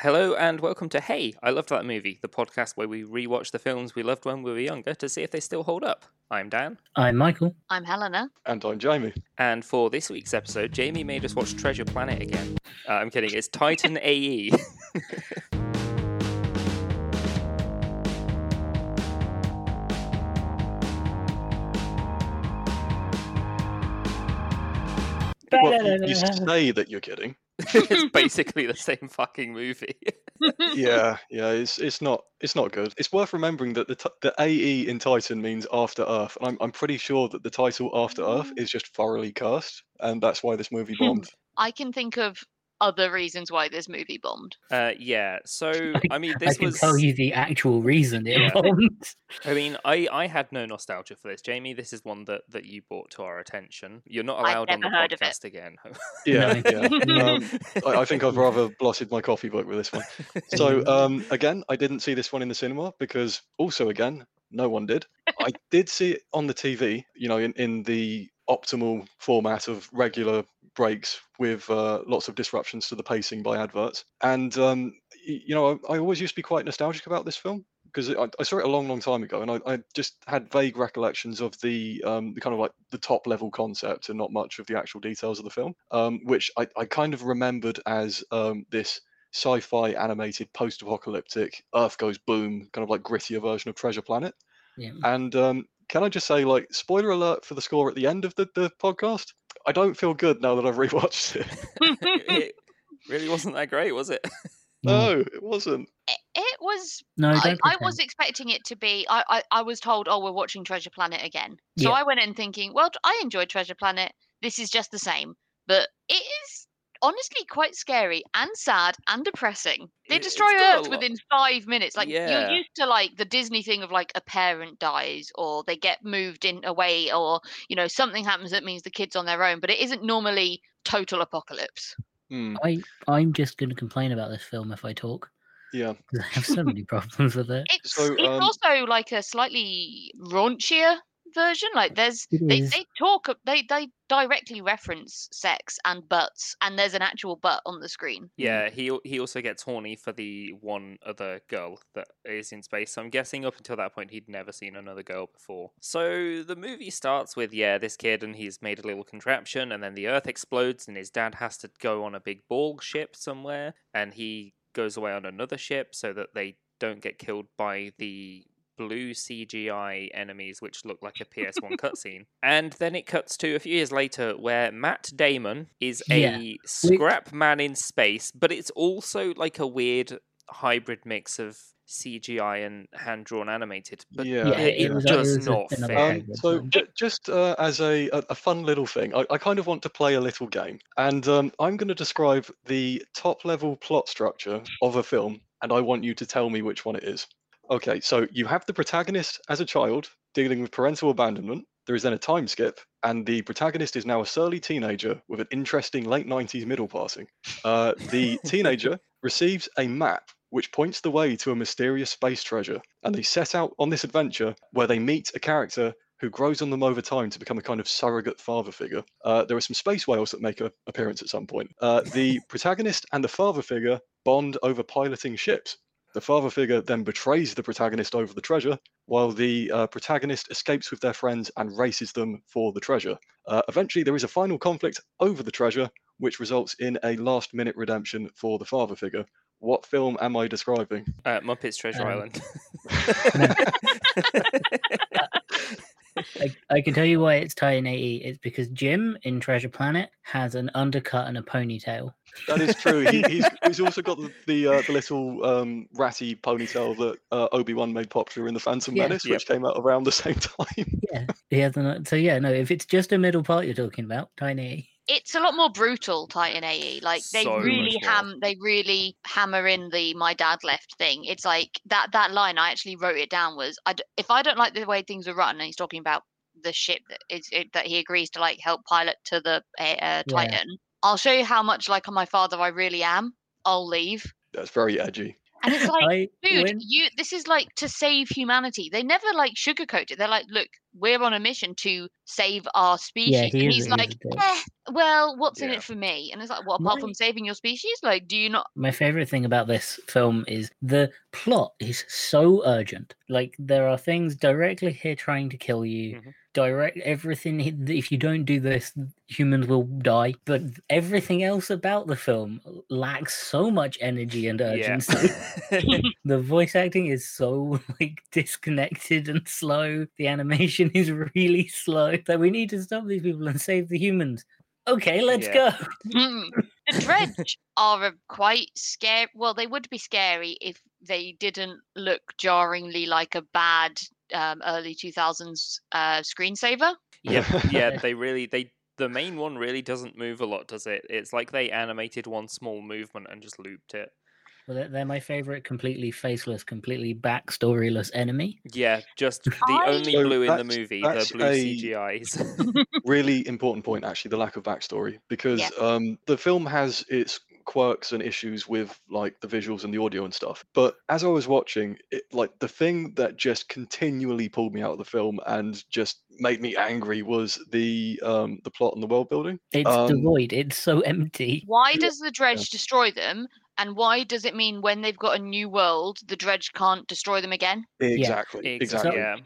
Hello and welcome to Hey, I Loved That Movie, the podcast where we rewatch the films we loved when we were younger to see if they still hold up. I'm Dan, I'm Michael. I'm Helena. And I'm Jamie. and for this week's episode, Jamie made us watch Treasure Planet again. Uh, I'm kidding, it's Titan AE. Well, you say that you're kidding. it's basically the same fucking movie. Yeah, yeah, it's it's not it's not good. It's worth remembering that the t- the AE in Titan means After Earth, and I'm I'm pretty sure that the title After Earth mm. is just thoroughly cursed, and that's why this movie hmm. bombed. I can think of other reasons why this movie bombed. Uh, yeah, so I mean, I this can was. tell you the actual reason it Yeah. bombed. I mean, I, I had no nostalgia for this. Jamie, this is one that, that you brought to our attention. You're not allowed on the never heard of it. podcast again. Yeah, No. yeah. Um, I, I think I've rather blotted my coffee book with this one. So um, again, I didn't see this one in the cinema because also again, no one did. I did see it on the TV, you know, in, in the optimal format of regular breaks with uh, lots of disruptions to the pacing by adverts. And um, you know, I, I always used to be quite nostalgic about this film because I, I saw it a long, long time ago, and I, I just had vague recollections of the um, the kind of like the top level concept and not much of the actual details of the film, um, which I, I kind of remembered as um, this sci-fi animated post-apocalyptic Earth goes boom kind of like grittier version of Treasure Planet. Yeah. And um, can I just say, like, spoiler alert for the score at the end of the, the podcast? I don't feel good now that I've rewatched it. it really wasn't that great, was it? Mm. no, it wasn't. it, it was. No, I, don't I was expecting it to be. I, I, I was told, oh, we're watching Treasure Planet again. So Yeah. I went in thinking, well, I enjoyed Treasure Planet. This is just the same. But it is honestly quite scary and sad and depressing. They It- destroy Earth within five minutes. Like Yeah. you're used to like the Disney thing of like a parent dies or they get moved in away or you know something happens that means the kid's on their own. But it isn't normally total apocalypse. Hmm, I, I'm just going to complain about this film if I talk. Yeah, I have so many problems with it. It's So, it's um, also like a slightly raunchier version. Like there's they, they talk they they directly reference sex and butts and there's an actual butt on the screen. Yeah, he he also gets horny for the one other girl that is in space. So I'm guessing up until that point he'd never seen another girl before. So the movie starts with yeah, this kid and he's made a little contraption, and then the Earth explodes, and his dad has to go on a big Borg ship somewhere, and he goes away on another ship so that they don't get killed by the blue CGI enemies, which look like a PS1 cutscene. And then it cuts to a few years later where Matt Damon is Yeah, a scrap man in space, but it's also like a weird hybrid mix of CGI and hand drawn animated. But Yeah, yeah, it, it it was, it does was not fit. Um, so j- just uh, as a, a, a fun little thing, I, I kind of want to play a little game, and um, I'm going to describe the top level plot structure of a film, and I want you to tell me which one it is. Okay, so you have the protagonist as a child dealing with parental abandonment. There is then a time skip, and the protagonist is now a surly teenager with an interesting late 90s middle passing. Uh, the teenager receives a map which points the way to a mysterious space treasure, and they set out on this adventure where they meet a character who grows on them over time to become a kind of surrogate father figure. Uh, there are some space whales that make an appearance at some point. Uh, the protagonist and the father figure bond over piloting ships. The father figure then betrays the protagonist over the treasure, while the uh, protagonist escapes with their friends and races them for the treasure. Uh, eventually, there is a final conflict over the treasure, which results in a last minute redemption for the father figure. What film am I describing? Uh, Muppets Treasure Um, Island. I, I can tell you why it's Titan AE. It's because Jim in Treasure Planet has an undercut and a ponytail. That is true. He, he's, he's also got the the, uh, the little um, ratty ponytail that uh, Obi Wan made popular in the Phantom Yeah. Menace, Yep. which came out around the same time. Yeah, he has an. So yeah, no. If it's just a middle part you're talking about, Titan AE. It's a lot more brutal Titan AE. Like they So really ham they really hammer in the my dad left thing. It's like that that line I actually wrote it down was I d- if I don't like the way things are run and he's talking about the ship that is it, that he agrees to like help pilot to the uh, uh, Yeah. Titan. I'll show you how much like my father I really am. I'll leave. That's very edgy. And it's like, I, dude, when- you this is like to save humanity. They never like sugarcoat it. They're like, look, we're on a mission to save our species. he and he's is like, a eh, well, what's in it for me? And it's like, well, apart My- from saving your species, like, do you not My favorite thing about this film is the plot is so urgent. Like there are things directly here trying to kill you. Mhm. Direct everything. If you don't do this, humans will die. But everything else about the film lacks so much energy and urgency. Yeah. the voice acting is so like disconnected and slow. The animation is really slow. That we need to stop these people and save the humans. Okay, let's Yeah. go. Hmm. the Drej are a quite scary. Well, they would be scary if they didn't look jarringly like a bad um, early 2000s uh, screensaver. Yeah, Yeah, they really they the main one really doesn't move a lot, does it? It's like they animated one small movement and just looped it. Well, they're, they're my favorite completely faceless, completely backstoryless enemy. Yeah, just the I- only So blue in the that's- movie, that's the blue a- CGIs. really important point actually the lack of backstory because Yeah. um the film has its quirks and issues with like the visuals and the audio and stuff but as i was watching it like the thing that just continually pulled me out of the film and just made me angry was the um the plot and the world building It's Um, devoid. It's so empty. Why does the Drej destroy them? And why does it mean when they've got a new world, the Drej can't destroy them again? exactly exactly Yeah.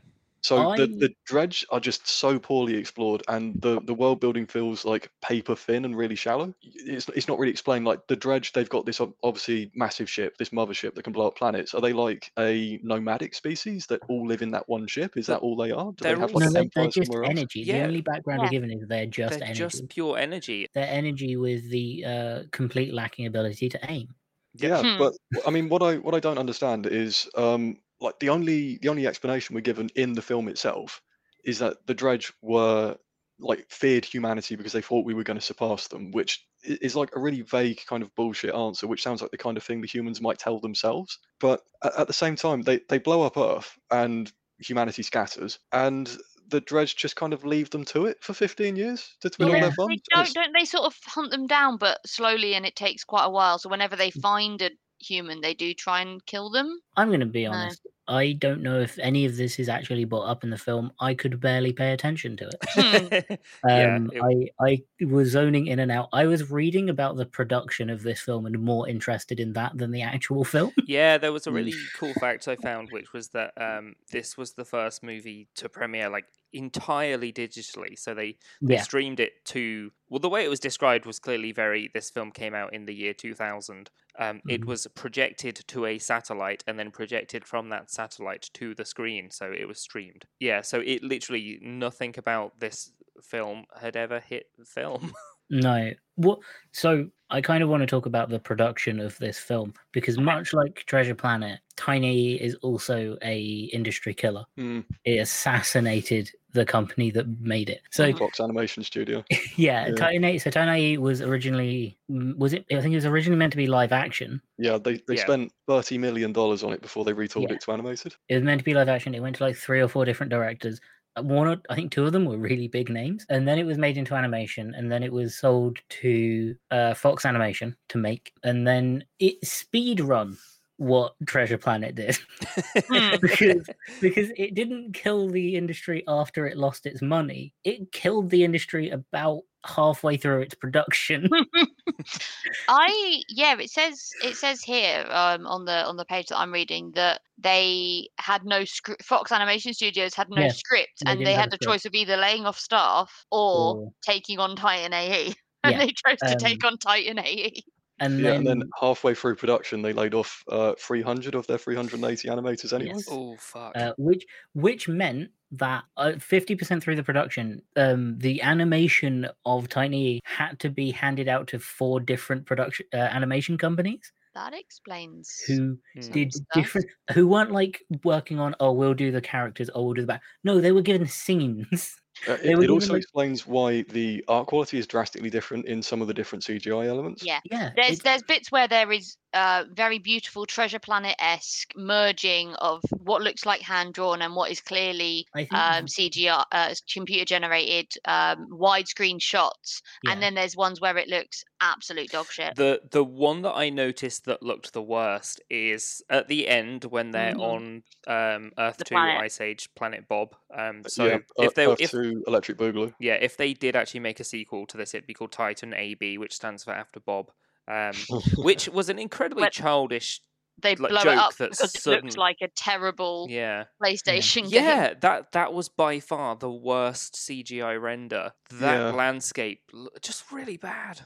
so the, I- the Drej are just so poorly explored and the the world building feels like paper thin and really shallow it's, it's not really explained like the Drej they've got this obviously massive ship this mothership that can blow up planets are they like a nomadic species that all live in that one ship is that all they are do they they're have all- like no, an they're, they're empire just somewhere else energy. The Yeah. only background Yeah. given is they're just They're energy. just pure energy. They're energy with the uh, complete lacking ability to aim. Yeah Hmm. but i mean what i what i don't understand is um like the only the only explanation we're given in the film itself is that the Drej were like feared humanity because they thought we were going to surpass them which is like a really vague kind of bullshit answer which sounds like the kind of thing the humans might tell themselves but at, at the same time they they blow up earth and humanity scatters and the Drej just kind of leave them to it for 15 years to twiddle Yeah. their They thumbs don't, don't they sort of hunt them down, but slowly, and it takes quite a while. So whenever they mm. find a human. They do try and kill them. I'm going to be honest. I don't know if any of this is actually brought up in the film. I could barely pay attention to it. Hmm. um, yeah, it... I, I was zoning in and out. I was reading about the production of this film and more interested in that than the actual film. Yeah, there was a hmm. really cool fact I found, which was that um, this was the first movie to premiere like entirely digitally. So they, they yeah. streamed it to, well, the way it was described was clearly very, this film came out in the year 2000. Um, mm-hmm. It was projected to a satellite and then projected from that satellite to the screen, so it was streamed. Yeah, so it literally nothing about this film had ever hit film. No, what? So I kind of want to talk about the production of this film because much like Treasure Planet, Titan is also a industry killer. Hmm, It assassinated the company that made it. So Fox Animation Studio. yeah, Yeah. Titan. So Titan was originally mm, was it? I think it was originally meant to be live action. Yeah, they, they Yeah. spent thirty million dollars on it before they retooled Yeah. it to animated. It was meant to be live action. It went to like three or four different directors. One, or- I think two of them were really big names, and then it was made into animation, and then it was sold to uh, Fox Animation to make, and then it speed run what Treasure Planet did Hmm. because because it didn't kill the industry after it lost its money. It killed the industry about halfway through its production. I yeah, it says it says here um, on the on the page that I'm reading that they had no script. Fox Animation Studios had no Yeah, script, they and they had a the choice of either laying off staff or Or- taking on Titan AE, and Yeah, they chose to um, take on Titan. AE. And Yeah, then, and then halfway through production, they laid off uh, 300 of their 380 animators anyway. Yes. oh fuck! uh, which which meant that fifty percent through the production, um, the animation of Titan had to be handed out to four different production uh, animation companies That explains. who Hmm. did stuff. different, who weren't like working on oh we'll do the characters, oh we'll do the back. No, they were given scenes. Uh, it it also given, like- explains why the art quality is drastically different in some of the different CGI elements. Yeah, Yeah, there's it's- there's bits where there is uh, very beautiful Treasure Planet esque merging of what looks like hand drawn and what is clearly I um, CGI, uh, computer generated um, widescreen shots. yeah. And then there's ones where it looks absolute dog shit. The the one that I noticed that looked the worst is at the end when they're Mhm. on um, Earth The Two planet. Ice Age Planet Bob. Um, so yeah, if they Earth if 2 Electric Boogaloo. yeah if they did actually make a sequel to this, it'd be called Titan AB, which stands for After Bob. Um, which was an incredibly When- childish They like, blow it up that because it sudden- looks like a terrible yeah PlayStation game. yeah that that was by far the worst CGI render. That Yeah. landscape just really bad.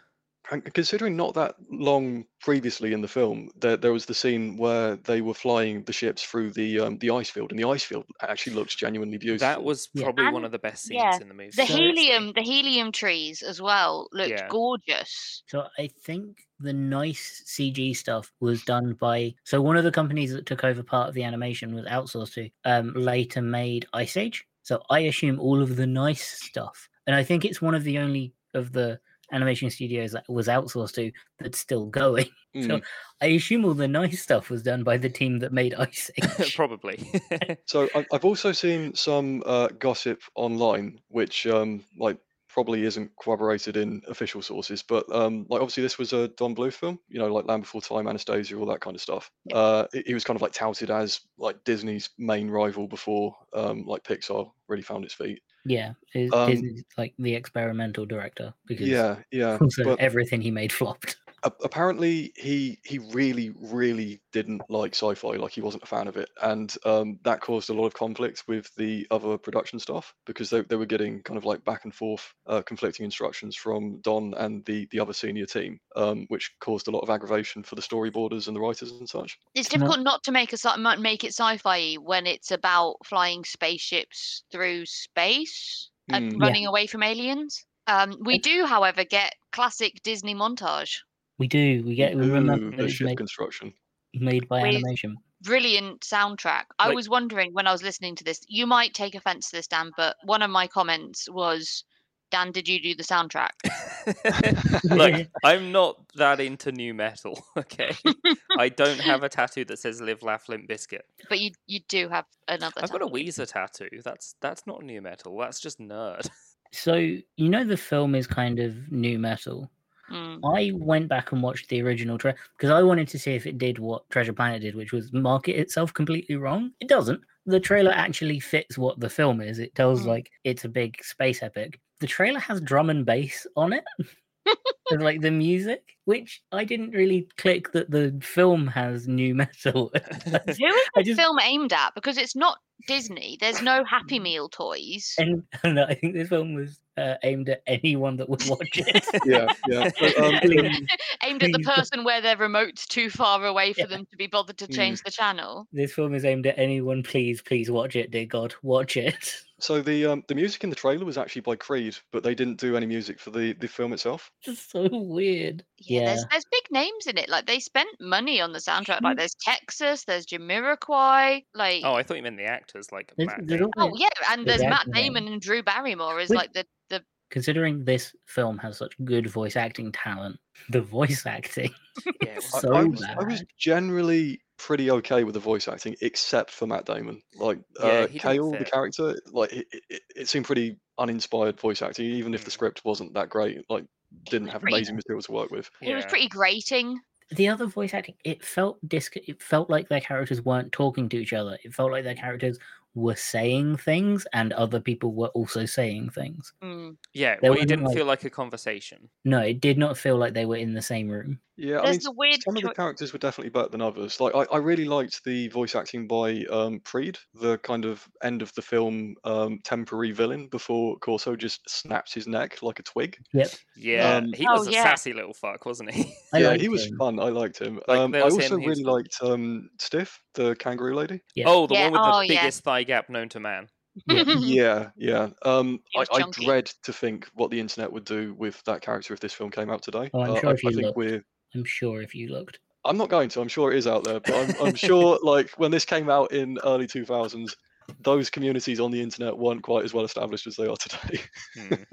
And considering not that long previously in the film, there there was the scene where they were flying the ships through the um, the ice field, and the ice field actually looks genuinely beautiful. That was Yeah. probably one of the best scenes yeah, in the movie. The helium, the helium trees as well looked Yeah. gorgeous. So I think the nice CG stuff was done by so one of the companies that took over part of the animation was outsourced to um later made Ice Age. So I assume all of the nice stuff. And I think it's one of the only of the animation studios that was outsourced to that's still going. Mm. I assume all the nice stuff was done by the team that made Ice Age. probably. So I- I've also seen some uh, gossip online, which um, like probably isn't corroborated in official sources, but um, like obviously this was a Don Bluth film, you know, like Land Before Time, Anastasia, all that kind of stuff. Yeah. Uh, he was kind of like touted as like Disney's main rival before um, like Pixar really found its feet. yeah, is Um, like the experimental director because Yeah, yeah. but- everything he made flopped. A- apparently he he really really didn't like sci-fi like he wasn't a fan of it and um, that caused a lot of conflict with the other production staff because they, they were getting kind of like back and forth uh, conflicting instructions from don and the the other senior team um, which caused a lot of aggravation for the storyboarders and the writers and such It's Can I- difficult not to make a make it sci-fi when it's about flying spaceships through space and Mm. Yeah. running away from aliens. Um, we do, however, get classic Disney montage. We do. We get. We remember Ooh, that the it's ship made, construction made by With- animation. Brilliant soundtrack. I Like- was wondering when I was listening to this. You might take offense to this, Dan, but one of my comments was, "Dan, did you do the soundtrack?" Look, I'm not that into nu metal. Okay, I don't have a tattoo that says "Live, Laugh, Limp Bizkit." But you you do have another. I've got a tattoo. Weezer tattoo. That's that's not nu metal. That's just nerd. So you know the film is kind of nu metal. Mm. I went back and watched the original trailer because I wanted to see if it did what Treasure Planet did, which was market itself completely wrong. It doesn't. The trailer actually fits what the film is. It tells Mm. like it's a big space epic. The trailer has drum and bass on it. like the music, which I didn't really click that the film has new metal. Who is the just- film aimed at? Because it's not Disney. There's no Happy Meal toys. and, and I think this film was uh, aimed at anyone that would watch it. yeah yeah but, um, aimed at the person where their remote's too far away for Yeah. them to be bothered to Mm. change the channel. this film is aimed at anyone. Please, please watch it, dear God, watch it. so the um, the music in the trailer was actually by creed but they didn't do any music for the the film itself Just so weird. Yeah, Yeah, there's there's big names in it. Like they spent money on the soundtrack. Like Mm. there's Texas, there's Jamiroquai. Like Oh, I thought you meant the actors, like There's- Matt there's Damon. oh yeah, and there's there's Matt Damon and Drew Barrymore as Which- like the the considering this film has such good voice acting talent, the voice acting Yeah, it was- I- I, was, I was generally pretty okay with the voice acting, except for Matt Damon. Like Yeah, uh, he Cale, the character, like it, it, it seemed pretty uninspired voice acting, even if the Mm. script wasn't that great. Like didn't have pretty- amazing material to work with. it was pretty grating. the other voice acting. It felt disc. It felt like their characters weren't talking to each other. It felt like their characters were saying things, and other people were also saying things. Mm. Yeah, There well, it didn't like- feel like a conversation. No, it did not feel like they were in the same room. Yeah, I mean, the weird some of the characters were definitely better than others. Like I, I really liked the voice acting by um, Preed, the kind of end of the film um, temporary villain before Corso just snaps his neck like a twig. Yep. Yeah, Um, he Oh, was a yeah. sassy little fuck, wasn't he? I yeah, liked he was him. fun. I liked him. Like, um, I there was him, also was really liked um, Stiff, the kangaroo lady. Yeah. Oh, the Yeah, one with oh, the yeah. biggest thigh gap known to man. Yeah. yeah, yeah. Um, I, I dread to think what the internet would do with that character if this film came out today. Oh, I'm Uh, sure I, if you I think looked. we're. I'm sure if you looked. I'm not going to. I'm sure it is out there, but I'm, I'm sure like when this came out in early 2000s, those communities on the internet weren't quite as well established as they are today. Hmm.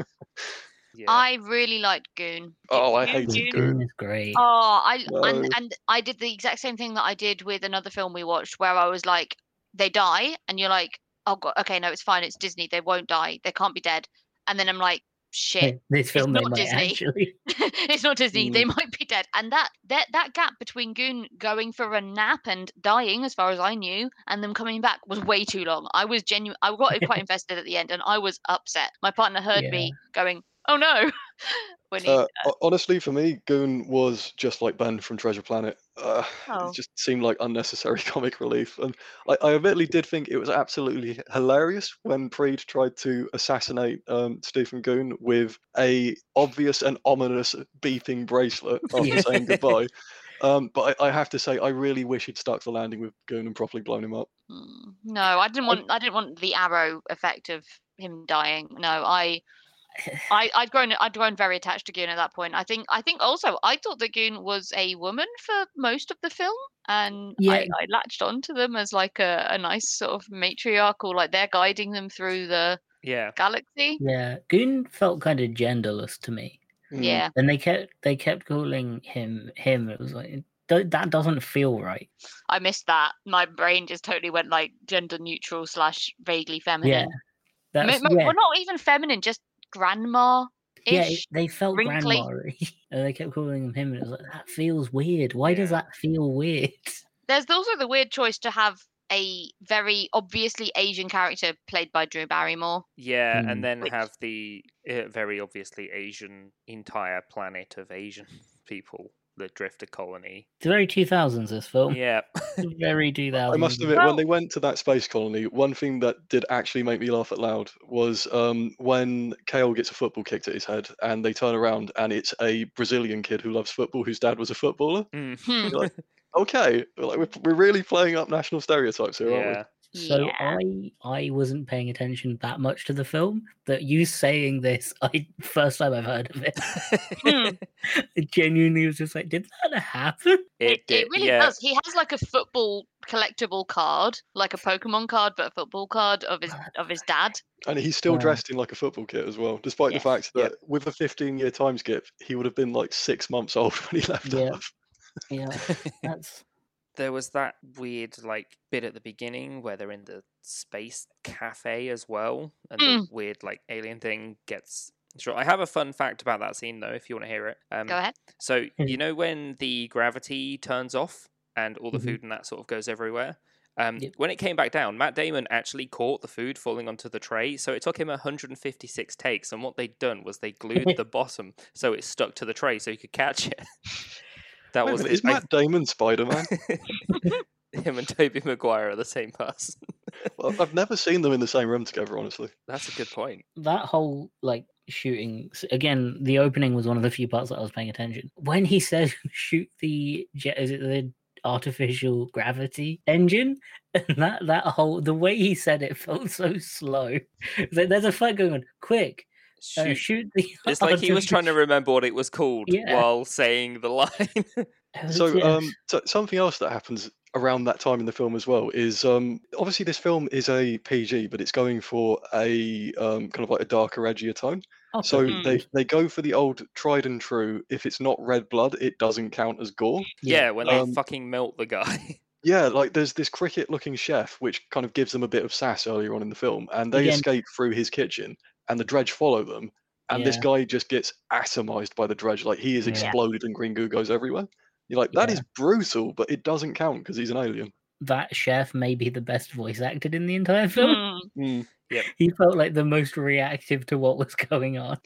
Yeah. I really liked Gune. Oh, I Gune- hated Gune- Gune. Gune is great. Oh, I No. and and I did the exact same thing that I did with another film we watched, where I was like, they die, and you're like, oh god, okay, no, it's fine, it's Disney, they won't die, they can't be dead, and then I'm like, shit, this film they not might Disney. actually. it's not Disney, they might be dead, and that that that gap between Gune going for a nap and dying, as far as I knew, and them coming back was way too long. I was genuine, I got quite invested at the end, and I was upset. My partner heard me going, oh no, when he. Uh, ho- honestly, for me, Gune was just like Ben from Treasure Planet. Uh, Oh. It just seemed like unnecessary comic relief, and I, I admittedly did think it was absolutely hilarious when Preed tried to assassinate um, Stephen Gune with a obvious and ominous beeping bracelet after saying goodbye. Um, but I, I have to say, I really wish he'd stuck the landing with Gune and properly blown him up. Mm, No, I didn't want. I didn't want the arrow effect of him dying. No, I, I, I'd grown. I'd grown very attached to Gune at that point. I think. I think also, I thought that Gune was a woman for most of the film, and Yeah. I, I latched onto them as like a, a nice sort of matriarchal, like they're guiding them through the yeah. galaxy. Yeah, Gune felt kind of genderless to me, Mm. Yeah, and they kept they kept calling him him. It was like that doesn't feel right. I missed that. My brain just totally went like gender neutral slash vaguely feminine. Yeah, Ma- that's ma- yeah, Well, not even feminine, just grandma. yeah. they felt wrinkly. grandma and they kept calling him him. And it was like that feels weird. Why does that feel weird? there's also the weird choice to have a very obviously Asian character played by Drew Barrymore. Yeah, Mm. and then Which- have the uh, very obviously Asian entire planet of Asian people, the drifter colony. It's very two thousands. This film, Yeah. It's very two thousands. I must admit, when they went to that space colony, one thing that did actually make me laugh out loud was um, when Cale gets a football kicked at his head, and they turn around and it's a Brazilian kid who loves football, whose dad was a footballer. Mm. Like, okay, like we're, we're really playing up national stereotypes here, aren't yeah. So Yeah. I I wasn't paying attention that much to the film. That you saying this, I first time I've heard of it. Hmm. It genuinely was just like, did that happen? It, it did- really yeah. does. He has like a football collectible card, like a Pokemon card, but a football card of his of his dad. And he's still Yeah. dressed in like a football kit as well, despite Yes. the fact that Yep. with a 15 year time skip, he would have been like six months old when he left Yeah. Earth. Yeah, that's there was that weird like bit at the beginning where they're in the space cafe as well and Mm. the weird like alien thing gets sure i have a fun fact about that scene though if you want to hear it um Go ahead. so Mm. you know when the gravity turns off and all the Mhm. food and that sort of goes everywhere um, Yep. when it came back down, Matt Damon actually caught the food falling onto the tray. So it took him 156 takes, and what they'd done was they glued the bottom so it stuck to the tray so he could catch it. that Wait was minute, is I- Matt Damon Spider Man? him and Tobey Maguire are the same person. well, I've never seen them in the same room together, honestly. That's a good point. that whole like shooting again. The opening was one of the few parts that I was paying attention. When he says "Shoot the jet," is it the artificial gravity engine? And that that whole the way he said it felt so slow. Like, there's a fight going on. Quick, uh, Shoot. shoot the. It's like he was trying to remember what it was called Yeah. while saying the line. So, um, so something else that happens around that time in the film as well is um, obviously this film is a PG, but it's going for a um, kind of like a darker, edgier tone. oh, So Mm. they they go for the old tried and true. If it's not red blood, it doesn't count as gore. yeah, when they Um, fucking melt the guy. Yeah, like there's this cricket-looking chef, which kind of gives them a bit of sass earlier on in the film, and they Again- escape through his kitchen, and the Drej follow them, and this guy just gets atomized by the Drej, like he is Yeah. exploded and green goo goes everywhere. You're like, that is brutal, but it doesn't count because he's an alien. That chef may be the best voice acted in the entire film. Mm. He felt like the most reactive to what was going on.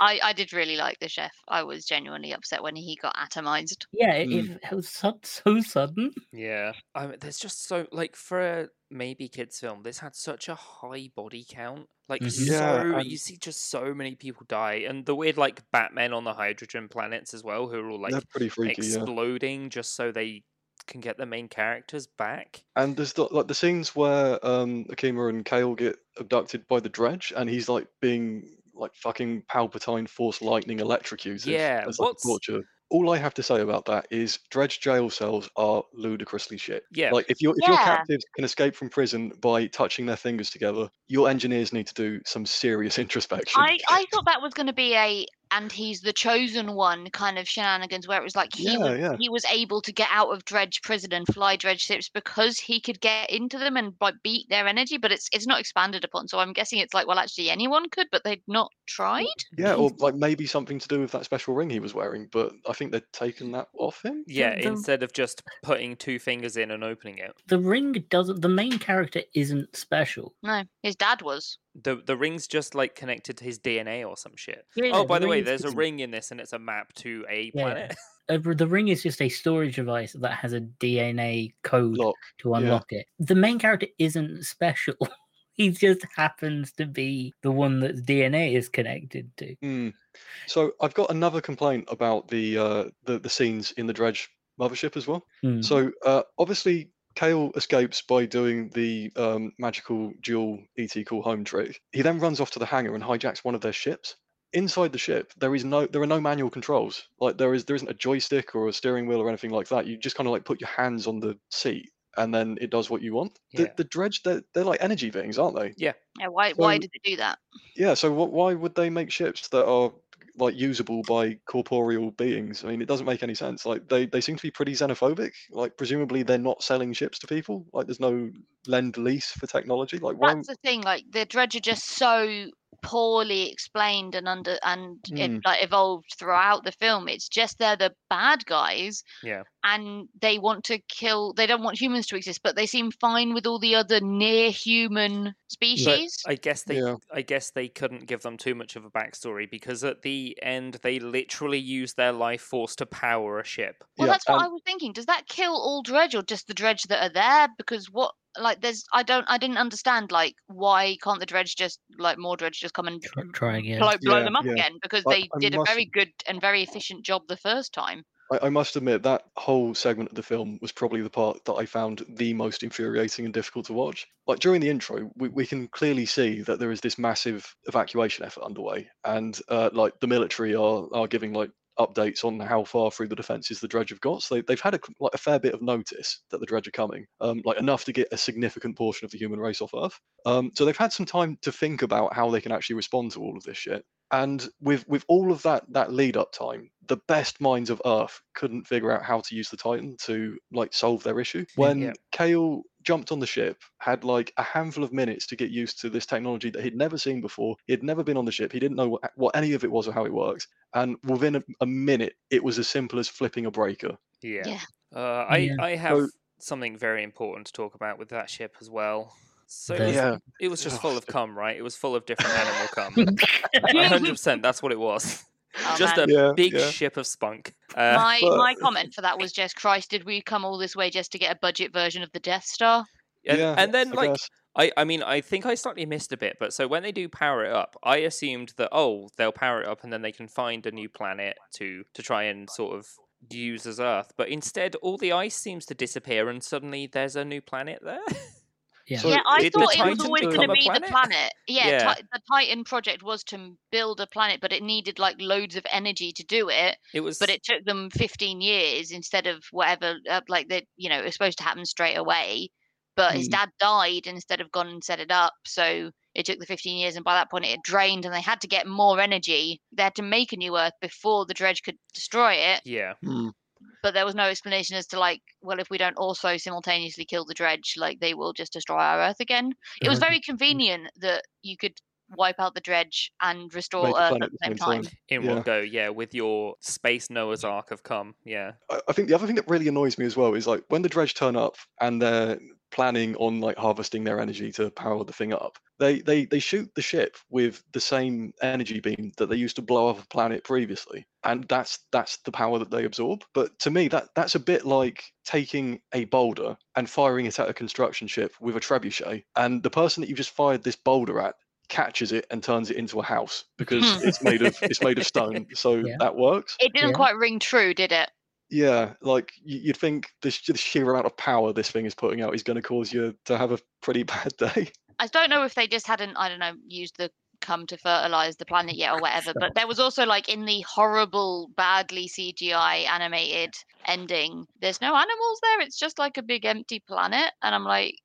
I, I did really like the chef. I was genuinely upset when he got atomized. Yeah, it, Mm. it was so, so sudden. Yeah, I mean, there's just so like for a maybe kids film, this had such a high body count. Like Mhm. so, Yeah, you see just so many people die, and the weird like Batman on the hydrogen planets as well, who are all like They're pretty freaky, yeah. exploding just so they can get the main characters back. And there's the, like the scenes where um, Akima and Cale get abducted by the Drej, and he's like being like fucking Palpatine Force lightning electrocuted. Yeah, as like what's- torture. All I have to say about that is Drej jail cells are ludicrously shit. Yeah, Like if your if your captives can escape from prison by touching their fingers together, your engineers need to do some serious introspection. I, I thought that was going to be a and he's the chosen one kind of shenanigans where it was like he Yeah, was yeah. he was able to get out of Drej prison and fly Drej ships because he could get into them and like beat their energy but it's it's not expanded upon so i'm guessing it's like well actually anyone could but they'd not tried Yeah, or like maybe something to do with that special ring he was wearing, but I think they'd taken that off him. Yeah, the- instead of just putting two fingers in and opening it. The ring doesn't. The main character isn't special. no his dad was The the ring's just like connected to his DNA or some shit. Yeah, oh, by the, way, there's a ring in this and it's a map to a Yeah. planet. uh, The ring is just a storage device that has a DNA code Lock. to yeah. unlock it. The main character isn't special. he just happens to be the one that DNA is connected to. Mm. So I've got another complaint about the uh, the the scenes in the Drej mothership as well. Hmm. So uh, obviously, Cale escapes by doing the um, magical dual ET call home trick. He then runs off to the hangar and hijacks one of their ships. Inside the ship, there is no there are no manual controls. Like there is there isn't a joystick or a steering wheel or anything like that. You just kind of like put your hands on the seat and then it does what you want. The, Yeah. the Drej, they're, they're like energy beings, aren't they? yeah why why So- did they do that Yeah. So what, why would they make ships that are like usable by corporeal beings? I mean, it doesn't make any sense. Like they, they seem to be pretty xenophobic. Like presumably they're not selling ships to people. Like there's no lend lease for technology. Like why? that's the thing like the Drej are just so poorly explained and under and it, Mm. like evolved throughout the film it's just they're the bad guys yeah. and they want to kill they don't want humans to exist but they seem fine with all the other near human But species I guess they Yeah. I guess they couldn't give them too much of a backstory because at the end they literally use their life force to power a ship. well Yeah, that's what and- i was thinking does that kill all Drej or just the Drej that are there because what like there's i don't i didn't understand like why can't the Drej just like more Drej just come and Try, try again. blow, blow Yeah, them up yeah. again because I- they I did a very good and very efficient job the first time I, I must admit that whole segment of the film was probably the part that I found the most infuriating and difficult to watch. Like during the intro, we, we can clearly see that there is this massive evacuation effort underway, and uh, like the military are are giving like updates on how far through the defences the Drej have got. So they, they've had a, like a fair bit of notice that the Drej are coming, um, like enough to get a significant portion of the human race off Earth. Um, so they've had some time to think about how they can actually respond to all of this shit. And with with all of that that lead up time, the best minds of Earth couldn't figure out how to use the Titan to like solve their issue. When Yeah. Cale jumped on the ship, had like a handful of minutes to get used to this technology that he'd never seen before. He'd never been on the ship. He didn't know what, what any of it was or how it works. And within a, a minute, it was as simple as flipping a breaker. Yeah. Yeah. Uh, I Yeah. I have So- something very important to talk about with that ship as well. So it was, Yeah. it was just Ugh, full of cum, right? It was full of different animal cum. hundred percent. That's what it was. Just man. a Yeah, big yeah. ship of spunk. Uh, my but- my comment for that was just Christ, did we come all this way just to get a budget version of the Death Star? and, yeah, and then I like guess. I, I mean, I think I slightly missed a bit, but so when they do power it up, I assumed that oh, they'll power it up and then they can find a new planet to to try and sort of use as Earth. But instead, all the ice seems to disappear, and suddenly there's a new planet there. Yeah. So yeah, I did thought it was always going to be planet? the planet. Yeah, Yeah. Ti- the Titan project was to build a planet, but it needed like loads of energy to do it. It was, But it took them 15 years instead of whatever, uh, like that, you know, it was supposed to happen straight away. But his Hmm. dad died instead of gone and set it up. So it took the 15 years, and by that point it had drained, and they had to get more energy. They had to make a new Earth before the Drej could destroy it. yeah, Hmm. But there was no explanation as to like, well, if we don't also simultaneously kill the Drej, like they will just destroy our Earth again. It was Uh-huh. very convenient that you could wipe out the Drej and restore Make Earth at the same time. in Yeah. one go. Yeah, with your space Noah's Ark of come Yeah, I I think the other thing that really annoys me as well is like when the Drej turn up and they're planning on like harvesting their energy to power the thing up. They they they shoot the ship with the same energy beam that they used to blow up a planet previously, and that's that's the power that they absorb. But to me, that that's a bit like taking a boulder and firing it at a construction ship with a trebuchet, and the person that you just fired this boulder at catches it and turns it into a house because hmm. it's made of it's made of stone, so Yeah. that works. It didn't Yeah. quite ring true, did it? Yeah, like you'd think the, sh- the sheer amount of power this thing is putting out is going to cause you to have a pretty bad day. I don't know if they just hadn't, I don't know, used the come to fertilize the planet yet or whatever. But there was also like in the horrible, badly CGI animated ending, there's no animals there. It's just like a big empty planet. And I'm like,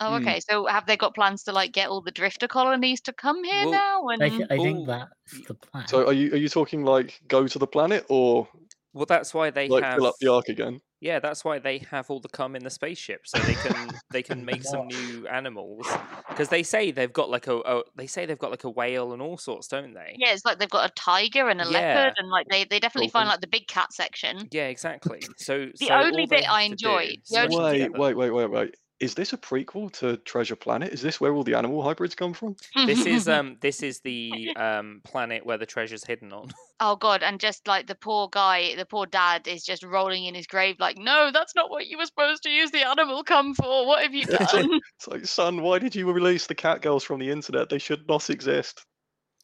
Oh, Hmm. okay. So have they got plans to like get all the drifter colonies to come here Well, now? I, And th- I think Ooh. that's the plan. So are you are you talking like go to the planet or Well, that's why they like have. fill up the ark again? Yeah, that's why they have all the cum in the spaceship, so they can they can make some new animals. Because they say they've got like a, a they say they've got like a whale and all sorts, don't they? yeah, it's like they've got a tiger and a Yeah. leopard, and like they, they definitely find like the big cat section. Yeah, exactly. So The so only bit I have do enjoyed- the only- Wait, wait, wait, wait, wait. Is this a prequel to Treasure Planet? Is this where all the animal hybrids come from? This is um this is the um planet where the treasure's hidden on. oh god, and just like the poor guy, the poor dad is just rolling in his grave, like, no, that's not what you were supposed to use the animal cum for. What have you Yeah, it's like- done? It's like, son, why did you release the cat girls from the internet? They should not exist.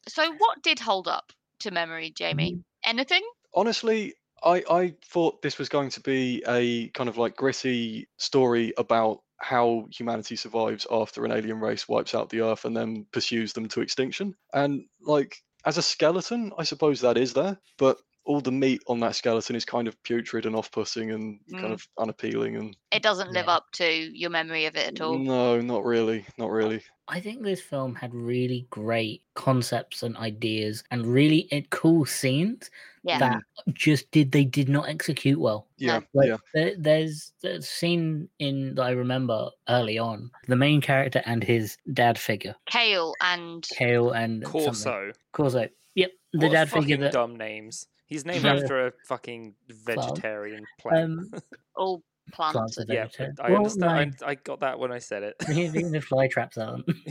so what did hold up to memory, Jamie? Mm-hmm. Anything? Honestly, I, I thought this was going to be a kind of like gritty story about how humanity survives after an alien race wipes out the earth and then pursues them to extinction. And like as a skeleton, I suppose that is there, but all the meat on that skeleton is kind of putrid and off-putting and kind Mm. of unappealing and It doesn't live Yeah. up to your memory of it at all. no, not really, not really. I think this film had really great concepts and ideas and really eh, cool scenes Yeah. that just did they did not execute well. Yeah, Like yeah. there, there's a scene in that I remember early on. The main character and his dad figure, Cale and Cale and something. Corso. Corso. Yep, the What dad figure that dumb names. He's named after a fucking vegetarian plant. um all plants. plants are yeah, vegetarian. but I Well, understand. I, I got that when I said it. Even the fly traps aren't.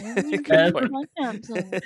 Good Um, point.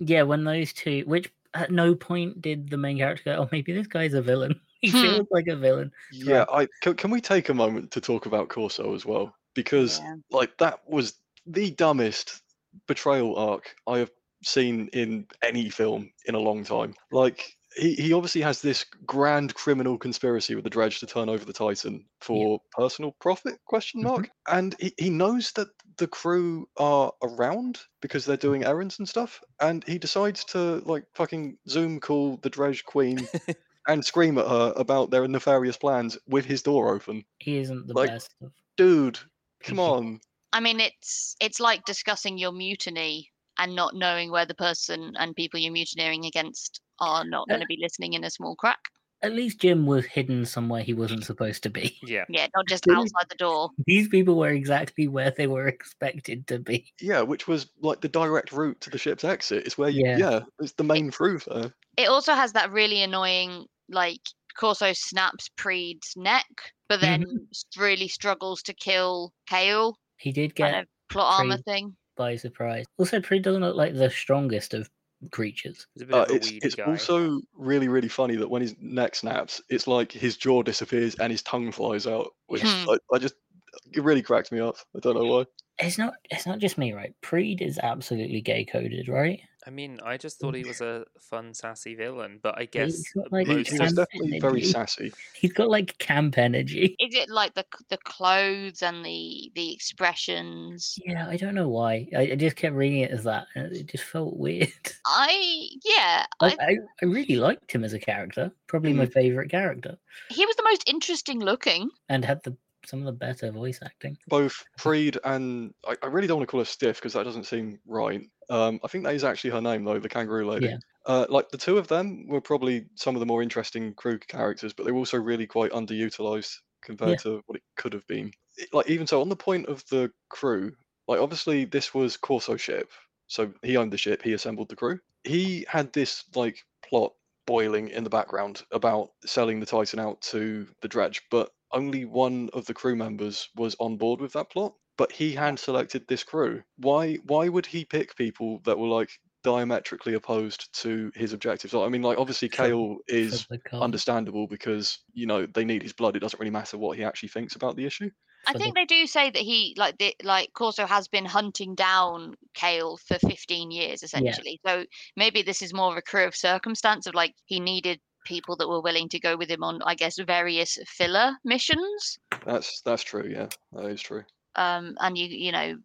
Yeah, when those two, which at no point did the main character go, "Oh, maybe this guy's a villain." he Hmm. feels like a villain. Yeah, I can, can we take a moment to talk about Corso as well? Because Yeah. like that was the dumbest betrayal arc I have seen in any film in a long time. Like he, he obviously has this grand criminal conspiracy with the Drej to turn over the Titan for personal profit question mm-hmm. mark. And he, he knows that the crew are around because they're doing mm-hmm. errands and stuff. And he decides to like fucking Zoom call the Drej queen and scream at her about their nefarious plans with his door open. He isn't the Like- best. Of... Dude, come on. I mean, it's it's like discussing your mutiny and not knowing where the person and people you're mutineering against are not going to be listening in a small crack. At least Jim was hidden somewhere he wasn't supposed to be. yeah. Yeah, not just outside the door. These people were exactly where they were expected to be. Yeah, which was like the direct route to the ship's exit. It's where you, Yeah. yeah, it's the main thoroughfare. It also has that really annoying, like Corso snaps Preed's neck, but then mm-hmm. s- really struggles to kill Cale. He did Kind get of plot armor thing. By surprise. Also, Pre doesn't look like the strongest of creatures. He's a bit Uh, of a it's it's guy. also really really funny that when his neck snaps, it's like his jaw disappears and his tongue flies out, which Hmm. I, I just it really cracked me up. I don't know why. It's not. It's not just me, right? Preed is absolutely gay coded, right? I mean, I just thought he was a fun, sassy villain, but I guess he's got, like, most he of was Camp definitely very sassy. He's got like camp energy. Is it like the the clothes and the the expressions? Yeah, I don't know why. I, I just kept reading it as that, and it just felt weird. I yeah, I, Like, I, I really liked him as a character. Probably my mm. favorite character, he was the most interesting looking. and had the some of the better voice acting. Both Preed and I, I really don't want to call her Stiff because that doesn't seem right. Um, I think that is actually her name though, the kangaroo lady. Yeah. Uh, like the two of them were probably some of the more interesting crew characters, but they were also really quite underutilized compared Yeah. to what it could have been. Like even so, on the point of the crew, like obviously this was Corso's ship, so he owned the ship, he assembled the crew. He had this like plot boiling in the background about selling the Titan out to the Drej, but only one of the crew members was on board with that plot. But he hand selected this crew. Why? Why would he pick people that were like diametrically opposed to his objectives? I mean, like obviously Cale is understandable because you know they need his blood. It doesn't really matter what he actually thinks about the issue. I think they do say that he like the like Corso has been hunting down Cale for 15 years essentially. So maybe this is more of a crew of circumstance of like he needed people that were willing to go with him on I guess various filler missions. That's that's true. Yeah, that is true. Um and you you know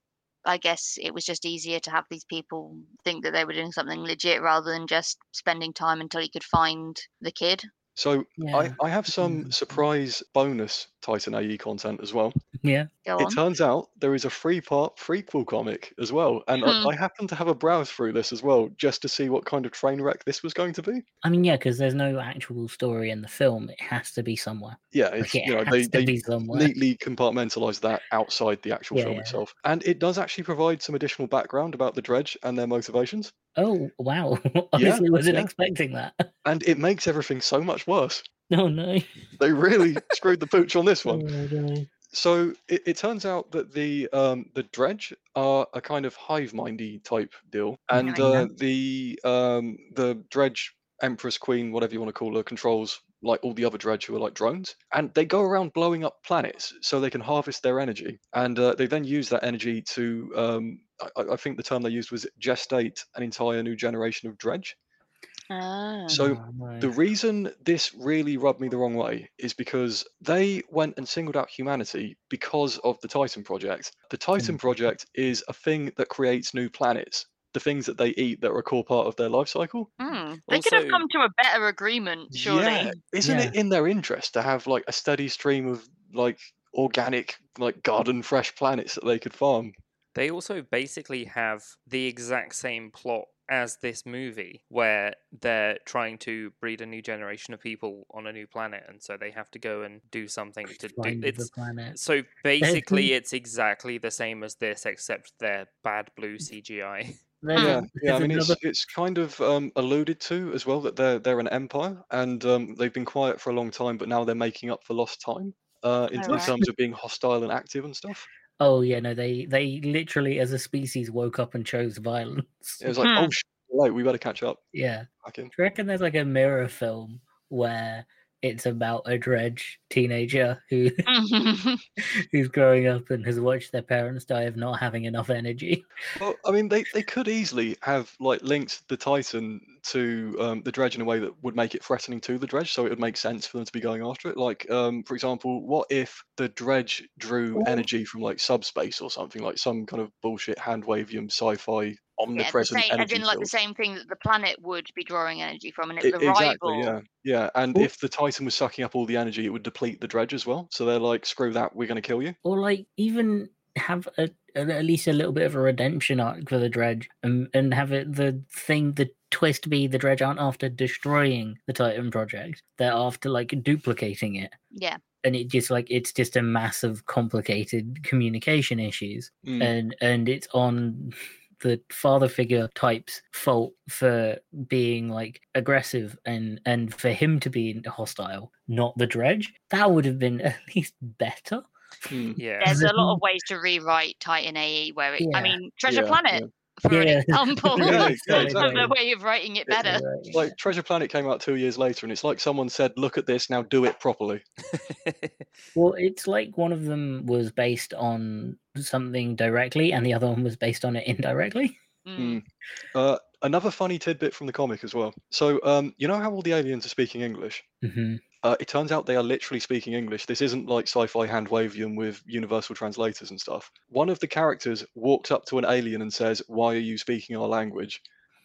I guess it was just easier to have these people think that they were doing something legit rather than just spending time until he could find the kid. So Yeah. I, I have some Mhm. surprise bonus Titan AE content as well. Yeah. Go It on. turns out there is a free part prequel comic as well. And Hmm. I, I happened to have a browse through this as well, just to see what kind of train wreck this was going to be. I mean, yeah, because there's no actual story in the film. It has to be somewhere. Yeah, Like, it's it you know has they, to they be somewhere. neatly compartmentalize that outside the actual Yeah, film yeah. itself. And it does actually provide some additional background about the Drej and their motivations. Oh wow! Honestly, wasn't yeah. expecting that. And it makes everything so much worse. Oh no! They really screwed the pooch on this Oh, one. no. So it, it turns out that the um, the Drej are a kind of hive mindy type deal, and Yeah. uh, the um, the Drej empress queen, whatever you want to call her, controls like all the other Drej who are like drones, and they go around blowing up planets so they can harvest their energy, and uh, they then use that energy to um, I, I think the term they used was gestate an entire new generation of Drej. Ah. So Oh, no. the reason this really rubbed me the wrong way is because they went and singled out humanity because of the Titan Project. The Titan Mm. Project is a thing that creates new planets, the things that they eat that are a core part of their life cycle. Hmm. They could have come to a better agreement, surely. Yeah, isn't it in their interest to have like a steady stream of like organic, like garden fresh planets that they could farm? They also basically have the exact same plot as this movie, where they're trying to breed a new generation of people on a new planet, and so they have to go and do something to do. Find the It's planet. so basically it's exactly the same as this, except they're bad blue CGI. There's Yeah, yeah. I mean, it's it's kind of um, alluded to as well that they're they're an empire and um, they've been quiet for a long time, but now they're making up for lost time uh, in, Oh, in right. terms of being hostile and active and stuff. Oh yeah, no, they they literally as a species woke up and chose violence. It was like, Hmm. oh, shit, late, we better catch up. Yeah. Fucking Do you reckon there's like a mirror film where it's about a Drej teenager who mm-hmm. who's growing up and has watched their parents die of not having enough energy? Well, I mean, they, they could easily have like linked the Titan to um, the Drej in a way that would make it threatening to the Drej, so it would make sense for them to be going after it. Like, um, for example, what if the Drej drew Or- energy from like subspace or something, like some kind of bullshit hand wavium sci-fi yeah, the omnipresent same, as energy in like the same thing that the planet would be drawing energy from, and it I- a exactly, rival. yeah, yeah. And Or- if the Titan was sucking up all the energy, it would deplete the Drej as well. So they're like, screw that, we're going to kill you. Or like even have a, a- at least a little bit of a redemption arc for the Drej and, and have it the thing the twist be the Drej aren't after destroying the Titan project. They're after like duplicating it. Yeah. And it just like it's just a massive complicated communication issues. Mm. and and it's on the father figure type's fault for being like aggressive and and for him to be hostile not the Drej that would have been at least better Mm. Yeah. There's a lot of ways to rewrite Titan AE where it, Yeah. I mean, Treasure Yeah, Planet, for an Yeah. example, Yeah, of yeah, the way of writing it It's better. Like Treasure Planet came out two years later, and it's like someone said, "Look at this now, do it properly." well it's like one of them was based on something directly and the other one was based on it indirectly Mm. Uh, another funny tidbit from the comic as well. So, um, you know how all the aliens are speaking English? hmm Uh, it turns out they are literally speaking English. This isn't like sci-fi hand wavium with universal translators and stuff. One of the characters walks up to an alien and says, "Why are you speaking our language?"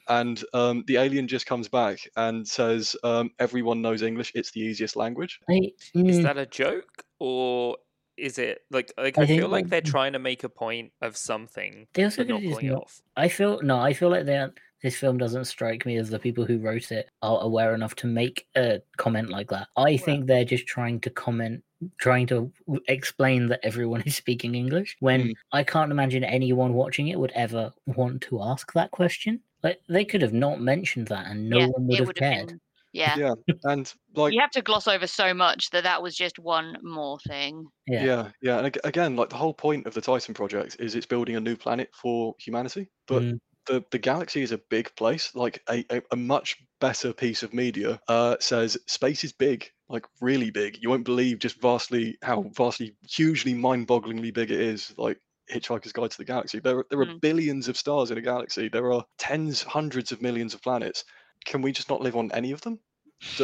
And um, the alien just comes back and says, um, "Everyone knows English. It's the easiest language." I, Is mm, that a joke or is it like like I I, feel like that- they're trying to make a point of something they also but not could pulling it off. I feel no, I feel like they aren't, this film doesn't strike me as the people who wrote it are aware enough to make a comment like that. I think they're just trying to comment, trying to explain that everyone is speaking English. When Mm. I can't imagine anyone watching it would ever want to ask that question. Like they could have not mentioned that, and no yeah, one would have would have cared. been. Yeah. Yeah, and like You have to gloss over so much that that was just one more thing. Yeah, Yeah, yeah, and again, like the whole point of the Titan project is it's building a new planet for humanity. But Mm. The the galaxy is a big place. Like a, a, a much better piece of media uh, says space is big, like really big. You won't believe just vastly how vastly, hugely, mind-bogglingly big it is. Like Hitchhiker's Guide to the Galaxy. There, are- there are Mm. billions of stars in a galaxy. There are tens, hundreds of millions of planets. Can we just not live on any of them?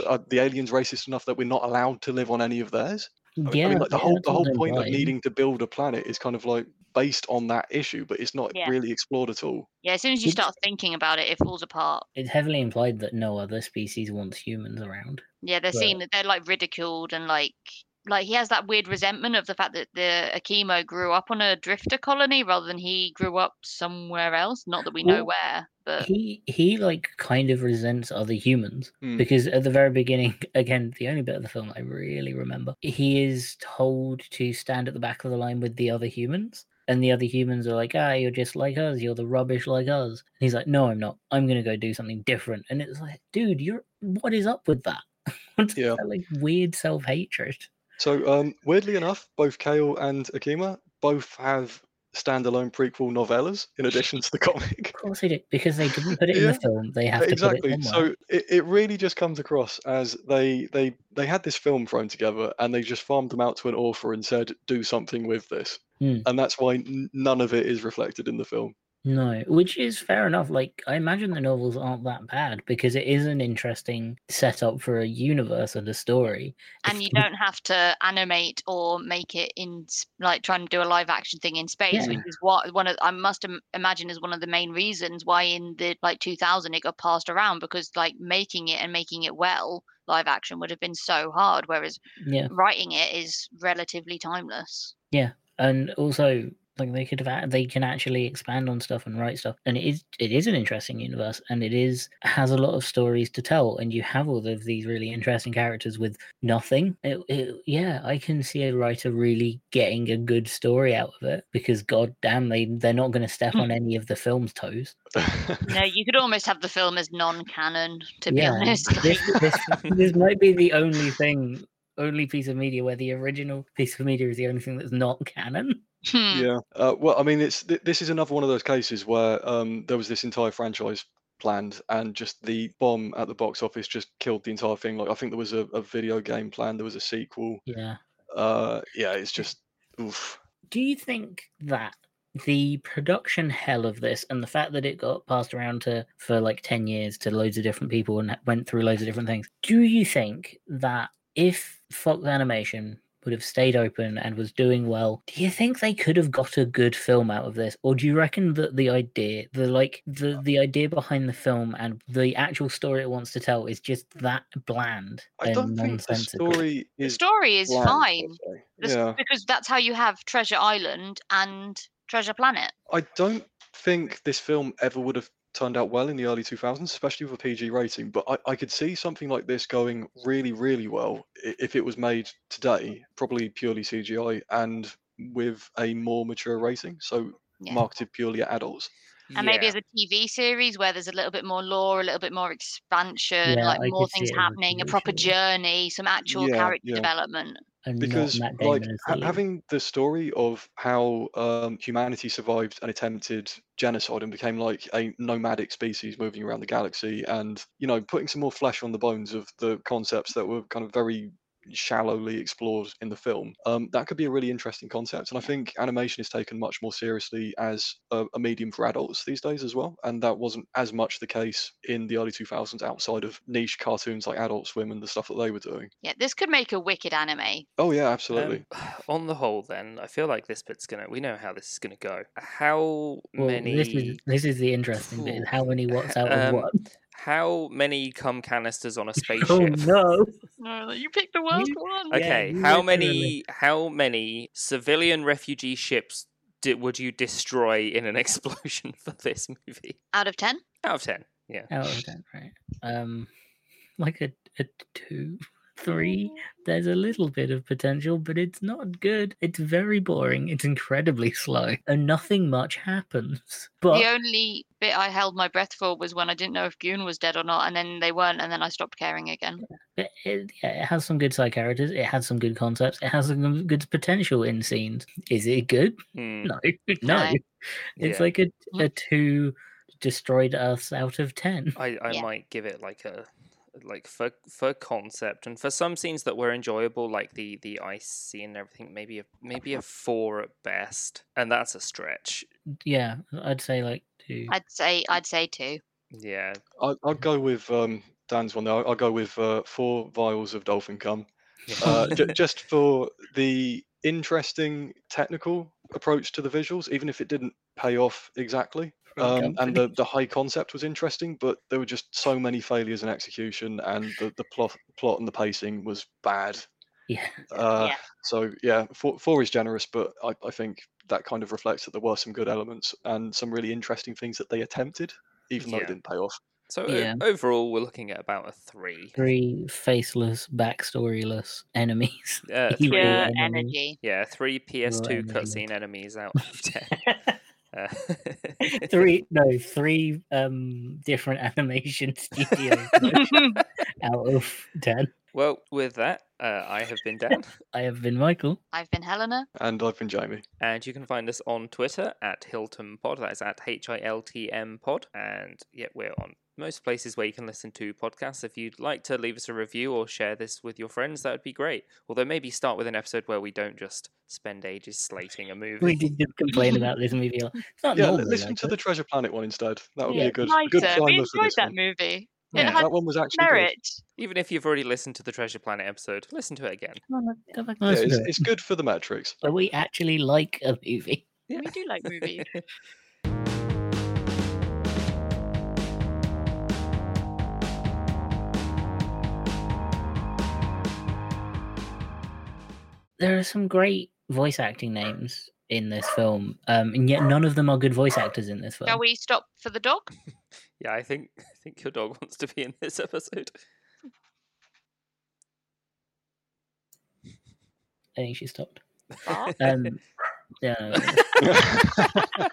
Are the aliens racist enough that we're not allowed to live on any of theirs? I mean, yeah. I mean, like the yeah, whole the whole they're point of needing to build a planet is kind of like based on that issue, but it's not Yeah. really explored at all. Yeah, as soon as you It's- start thinking about it, it falls apart. It's heavily implied that no other species wants humans around. Yeah, they're Right. seen that they're like ridiculed and like like he has that weird resentment of the fact that the Akima grew up on a drifter colony rather than he grew up somewhere else. Not that we know Well, where, but He he like kind of resents other humans Hmm. because at the very beginning, again, the only bit of the film I really remember, he is told to stand at the back of the line with the other humans. And the other humans are like, ah, you're just like us. You're the rubbish like us. And he's like, no, I'm not. I'm going to go do something different. And it's like, dude, you're, what is up with that? What's Yeah. that, like weird self hatred? So, um, weirdly enough, both Cale and Akima both have standalone prequel novellas in addition to the comic. Of course they do. Because they didn't put it in Yeah. the film. They have to exactly. put it. So it, it really just comes across as they they they had this film thrown together and they just farmed them out to an author and said, "Do something with this," Hmm. and that's why n- none of it is reflected in the film. No, which is fair enough. Like, I imagine the novels aren't that bad because it is an interesting setup for a universe and a story. and you don't have to animate or make it in like trying to do a live action thing in space, which is what one of I must im- imagine is one of the main reasons why in the like 2000 it got passed around because like making it and making it well live action would have been so hard, whereas Yeah, writing it is relatively timeless. Yeah, and also like they could have a- they can actually expand on stuff and write stuff, and it is it is an interesting universe, and it is has a lot of stories to tell, and you have all of these really interesting characters with nothing. It, it, yeah, I can see a writer really getting a good story out of it because god damn they they're not going to step on hmm. any of the film's toes. No, you could almost have the film as non-canon, to be Yeah, honest. this, this, this might be the only thing, only piece of media where the original piece of media is the only thing that's not canon. Hmm. yeah. Uh, well, I mean, it's th- this is another one of those cases where um, there was this entire franchise planned, and just the bomb at the box office just killed the entire thing. Like, I think there was a, a video game planned, there was a sequel. Yeah. Uh, yeah, it's just oof. Do you think that the production hell of this and the fact that it got passed around to for like 10 years to loads of different people and went through loads of different things, do you think that if Fox Animation would have stayed open and was doing well, do you think they could have got a good film out of this? Or do you reckon that the idea, the like the the idea behind the film and the actual story it wants to tell is just that bland I and don't think the nonsensical? story The story is bland, fine. se. The s- Yeah. because that's how you have Treasure Island and Treasure Planet. I don't think this film ever would have turned out well in the early 2000s, especially with a PG rating. But I, I could see something like this going really, really well if it was made today, probably purely CGI and with a more mature rating, so Yeah. marketed purely at adults. And maybe as a TV series where there's a little bit more lore, a little bit more expansion, Yeah, like I more things it as a happening, a proper journey, some actual Yeah, character yeah. development. And Because, like, ha- having the story of how um, humanity survived an attempted genocide and became like a nomadic species moving around the galaxy, and you know, putting some more flesh on the bones of the concepts that were kind of very shallowly explored in the film. Um, that could be a really interesting concept, and I think animation is taken much more seriously as a, a medium for adults these days as well. And that wasn't as much the case in the early 2000s outside of niche cartoons like Adult Swim and the stuff that they were doing. Yeah, this could make a wicked anime. Oh yeah, absolutely. Um, on the whole, then I feel like this bit's gonna. We know how this is gonna go. How Well, many? this is this is the interesting bit. is How many what's out of Um, what? How many cum canisters on a spaceship? Oh spaceship? no! No, you picked the worst You- one. Okay, you how literally- many how many civilian refugee ships did, would you destroy in an explosion for this movie? Out of ten? Out of ten. Yeah. Out of ten, right? Um, like a a two, three. There's a little bit of potential, but it's not good. It's very boring. It's incredibly slow, and nothing much happens. But the only bit I held my breath for was when I didn't know if Gune was dead or not, and then they weren't, and then I stopped caring again. It, it, yeah, it has some good side characters. It has some good concepts. It has some good potential in scenes. Is it good? Hmm, No, no. No. It's yeah. like a, a two destroyed Earths out of ten. I, I Yeah. might give it like a like for for concept and for some scenes that were enjoyable like the the ice scene and everything maybe a maybe a four at best and that's a stretch Yeah, I'd say like two. I'd say I'd say two. yeah I'll, I'll go with um, Dan's one there. I'll, I'll go with uh, four vials of dolphin cum, uh, j- just for the interesting technical approach to the visuals, even if it didn't pay off exactly. Um, and the, the high concept was interesting, but there were just so many failures in execution, and the, the plot plot and the pacing was bad. yeah, Uh, Yeah. So yeah, four, four is generous, but I, I think that kind of reflects that there were some good elements and some really interesting things that they attempted, even though it didn't pay off. So o- Yeah. overall, we're looking at about a three. three faceless, backstoryless enemies. Uh, three Pure enemy. energy. yeah, three PS2 cutscene enemies out of ten. Uh, three no, three um different animation studios out of ten. well, with that, uh, I have been Dan, I have been Michael. I've been Helena. And I've been Jamie. and you can find us on Twitter at HiltM Pod. That is at H I L T M Pod, and yeah, we're on most places where you can listen to podcasts. If you'd like to leave us a review or share this with your friends, that would be great. Although maybe start with an episode where we don't just spend ages slating a movie. We did just complain about this movie. a lot. It's not Yeah, li- normally listen like to the. Treasure Planet one instead. That would Yeah, be a good, Nicer. good We primer for enjoyed that one. movie. Yeah. It had That one was actually good. Even if you've already listened to the Treasure Planet episode, listen to it again. On, let's go back and Yeah, it's, it's good for the metrics. But we actually like a movie. Yeah. We do like movies. There are some great voice acting names in this film, um, and yet none of them are good voice actors in this film. Shall we stop for the dog? Yeah, I think I think your dog wants to be in this episode. I think she stopped. Um, yeah,